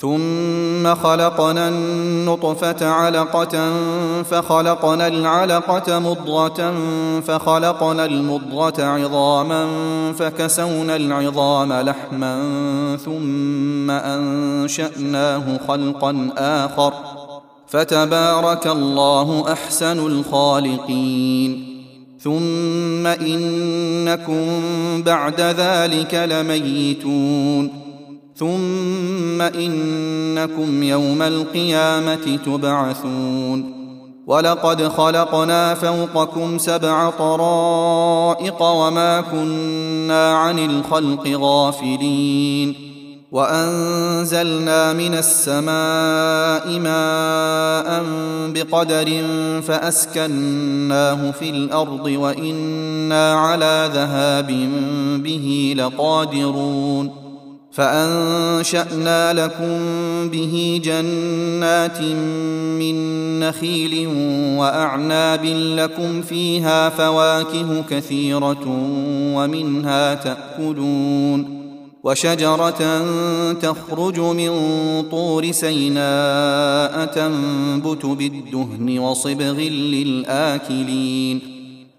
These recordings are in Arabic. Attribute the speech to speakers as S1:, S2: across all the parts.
S1: ثم خلقنا النطفة علقة فخلقنا العلقة مضغة فخلقنا المضغة عظاما فكسونا العظام لحما ثم أنشأناه خلقا آخر فتبارك الله أحسن الخالقين ثم إنكم بعد ذلك لميتون ثم إنكم يوم القيامة تبعثون. ولقد خلقنا فوقكم سبع طرائق وما كنا عن الخلق غافلين. وأنزلنا من السماء ماء بقدر فأسكناه في الأرض وإنا على ذهاب به لقادرون. فأنشأنا لكم به جنات من نخيل وأعناب لكم فيها فواكه كثيرة ومنها تأكلون وشجرة تخرج من طور سيناء تنبت بالدهن وصبغ للآكلين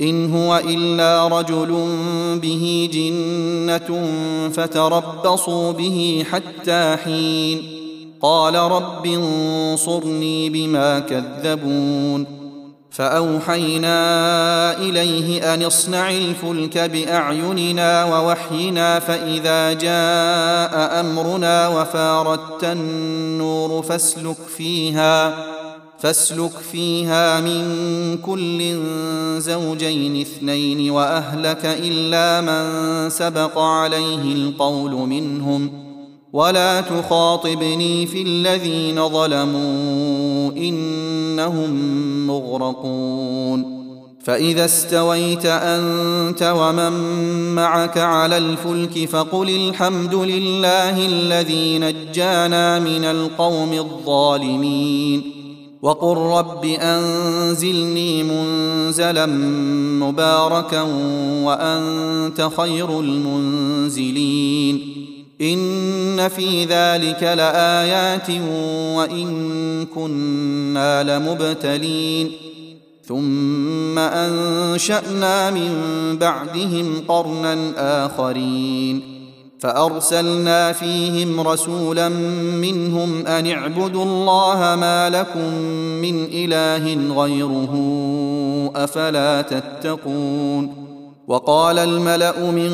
S1: إن هو إلا رجل به جنة فتربصوا به حتى حين. قال رب انصرني بما كذبون. فأوحينا إليه أن اصنع الفلك بأعيننا ووحينا فإذا جاء أمرنا وفاردت النور فاسلك فيها. فاسلك فيها من كل زوجين اثنين وأهلك إلا من سبق عليه القول منهم. ولا تخاطبني في الذين ظلموا إنهم مغرقون. فإذا استويت أنت ومن معك على الفلك فقل الحمد لله الذي نجانا من القوم الظالمين. وقل رب أنزلني منزلا مباركا وأنت خير المنزلين. إن في ذلك لآيات وإن كنا لمبتلين. ثم أنشأنا من بعدهم قرنا آخرين. فأرسلنا فيهم رسولا منهم أن اعبدوا الله ما لكم من إله غيره أفلا تتقون وقال الملأ من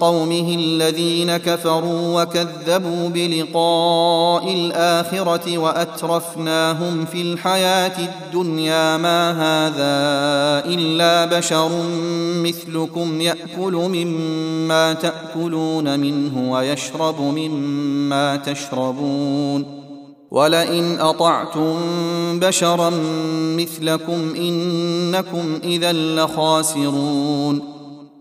S1: قومه الذين كفروا وكذبوا بلقاء الآخرة وأترفناهم في الحياة الدنيا ما هذا إلا بشر مثلكم يأكل مما تأكلون منه ويشرب مما تشربون ولئن أطعتم بشرا مثلكم إنكم إذا لخاسرون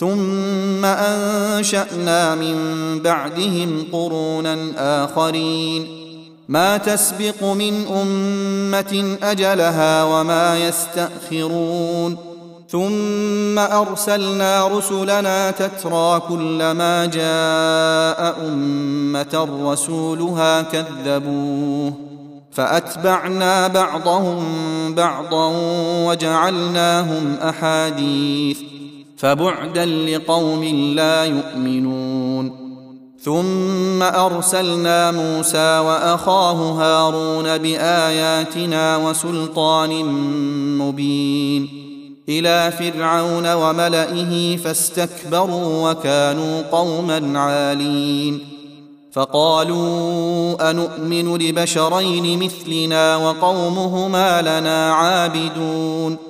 S1: ثم أنشأنا من بعدهم قرونا آخرين. ما تسبق من أمة أجلها وما يستأخرون. ثم أرسلنا رسلنا تترى كلما جاء أمة رسولها كذبوه. فأتبعنا بعضهم بعضا وجعلناهم أحاديث. فبعدا لقوم لا يؤمنون. ثم أرسلنا موسى وأخاه هارون بآياتنا وسلطان مبين. إلى فرعون وملئه فاستكبروا وكانوا قوما عالين. فقالوا انومن لبشرين مثلنا وقومهما لنا عابدون.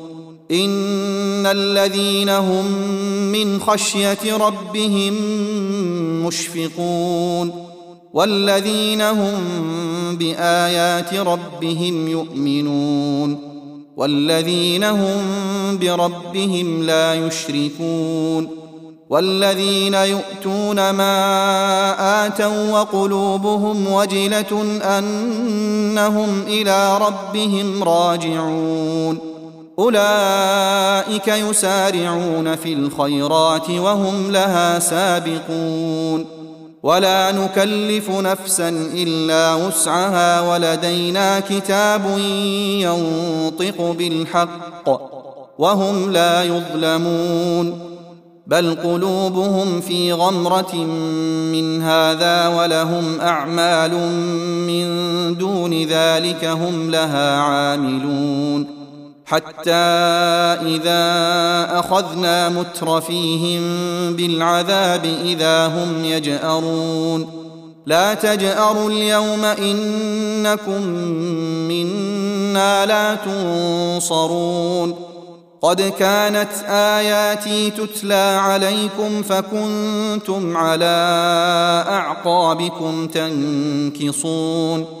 S1: إن الذين هم من خشية ربهم مشفقون والذين هم بآيات ربهم يؤمنون والذين هم بربهم لا يشركون والذين يؤتون ما آتوا وقلوبهم وجلة أنهم إلى ربهم راجعون أولئك يسارعون في الخيرات وهم لها سابقون. ولا نكلف نفسا إلا وسعها ولدينا كتاب ينطق بالحق وهم لا يظلمون. بل قلوبهم في غمرة من هذا ولهم أعمال من دون ذلك هم لها عاملون. حتى إذا أخذنا مترفيهم بالعذاب إذا هم يجأرون. لا تجأروا اليوم إنكم منا لا تنصرون. قد كانت آياتي تتلى عليكم فكنتم على أعقابكم تنكصون.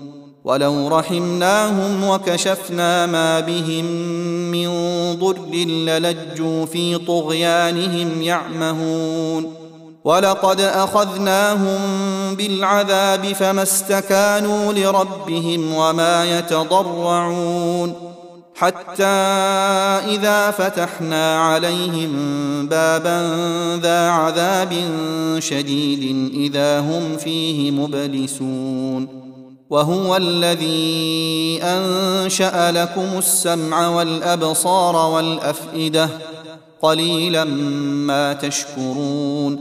S1: ولو رحمناهم وكشفنا ما بهم من ضر للجوا في طغيانهم يعمهون ولقد اخذناهم بالعذاب فما استكانوا لربهم وما يتضرعون حتى اذا فتحنا عليهم بابا ذا عذاب شديد اذا هم فيه مبلسون وهو الذي أنشأ لكم السمع والأبصار والأفئدة قليلا ما تشكرون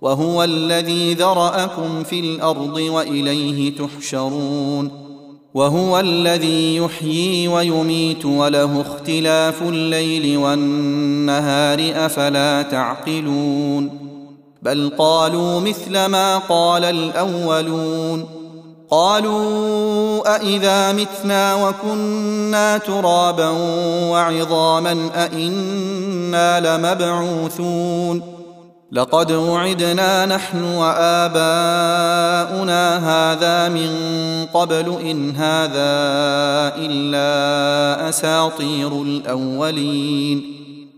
S1: وهو الذي ذرأكم في الأرض وإليه تحشرون وهو الذي يحيي ويميت وله اختلاف الليل والنهار أفلا تعقلون بل قالوا مثل ما قال الأولون قالوا أإذا متنا وكنا ترابا وعظاما أإنا لمبعوثون لقد وعدنا نحن وآباؤنا هذا من قبل إن هذا إلا أساطير الأولين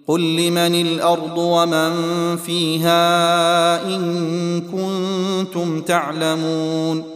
S1: قل لمن الأرض ومن فيها إن كنتم تعلمون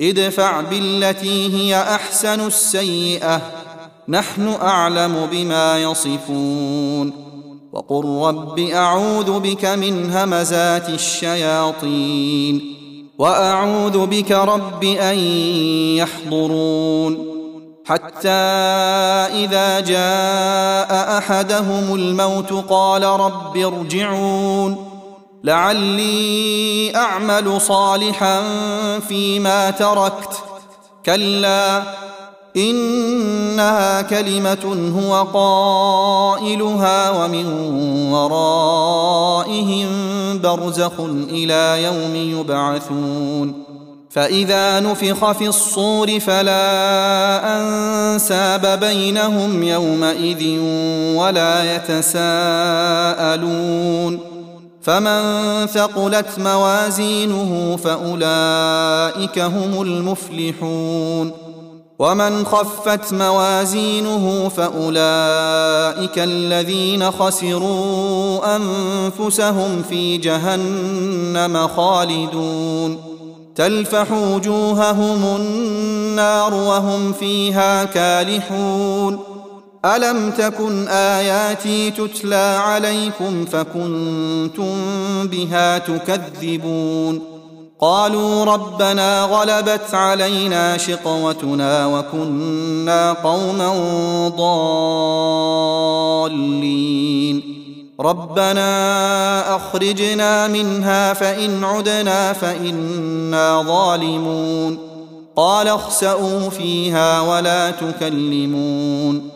S1: ادفع بالتي هي أحسن السيئة. نحن أعلم بما يصفون. وقل رب أعوذ بك من همزات الشياطين. وأعوذ بك رب أن يحضرون. حتى إذا جاء أحدهم الموت قال رب ارجعون. لعلي أعمل صالحا فيما تركت. كلا إنها كلمة هو قائلها ومن ورائهم برزخ إلى يوم يبعثون. فإذا نفخ في الصور فلا أنساب بينهم يومئذ ولا يتساءلون. فمن ثقلت موازينه فأولئك هم المفلحون. ومن خفت موازينه فأولئك الذين خسروا أنفسهم في جهنم خالدون. تلفح وجوههم النار وهم فيها كالحون. ألم تكن آياتي تتلى عليكم فكنتم بها تكذبون؟ قالوا ربنا غلبت علينا شقوتنا وكنا قوما ضالين. ربنا أخرجنا منها فإن عدنا فإنا ظالمون. قال اخسئوا فيها ولا تكلمون.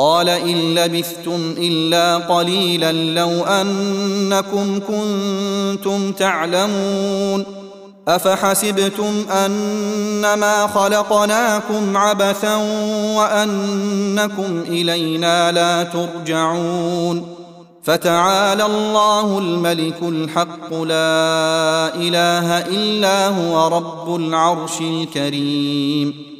S1: قال إن لبثتم إلا قليلا لو أنكم كنتم تعلمون أفحسبتم أنما خلقناكم عبثا وأنكم إلينا لا ترجعون فتعالى الله الملك الحق لا إله إلا هو رب العرش الكريم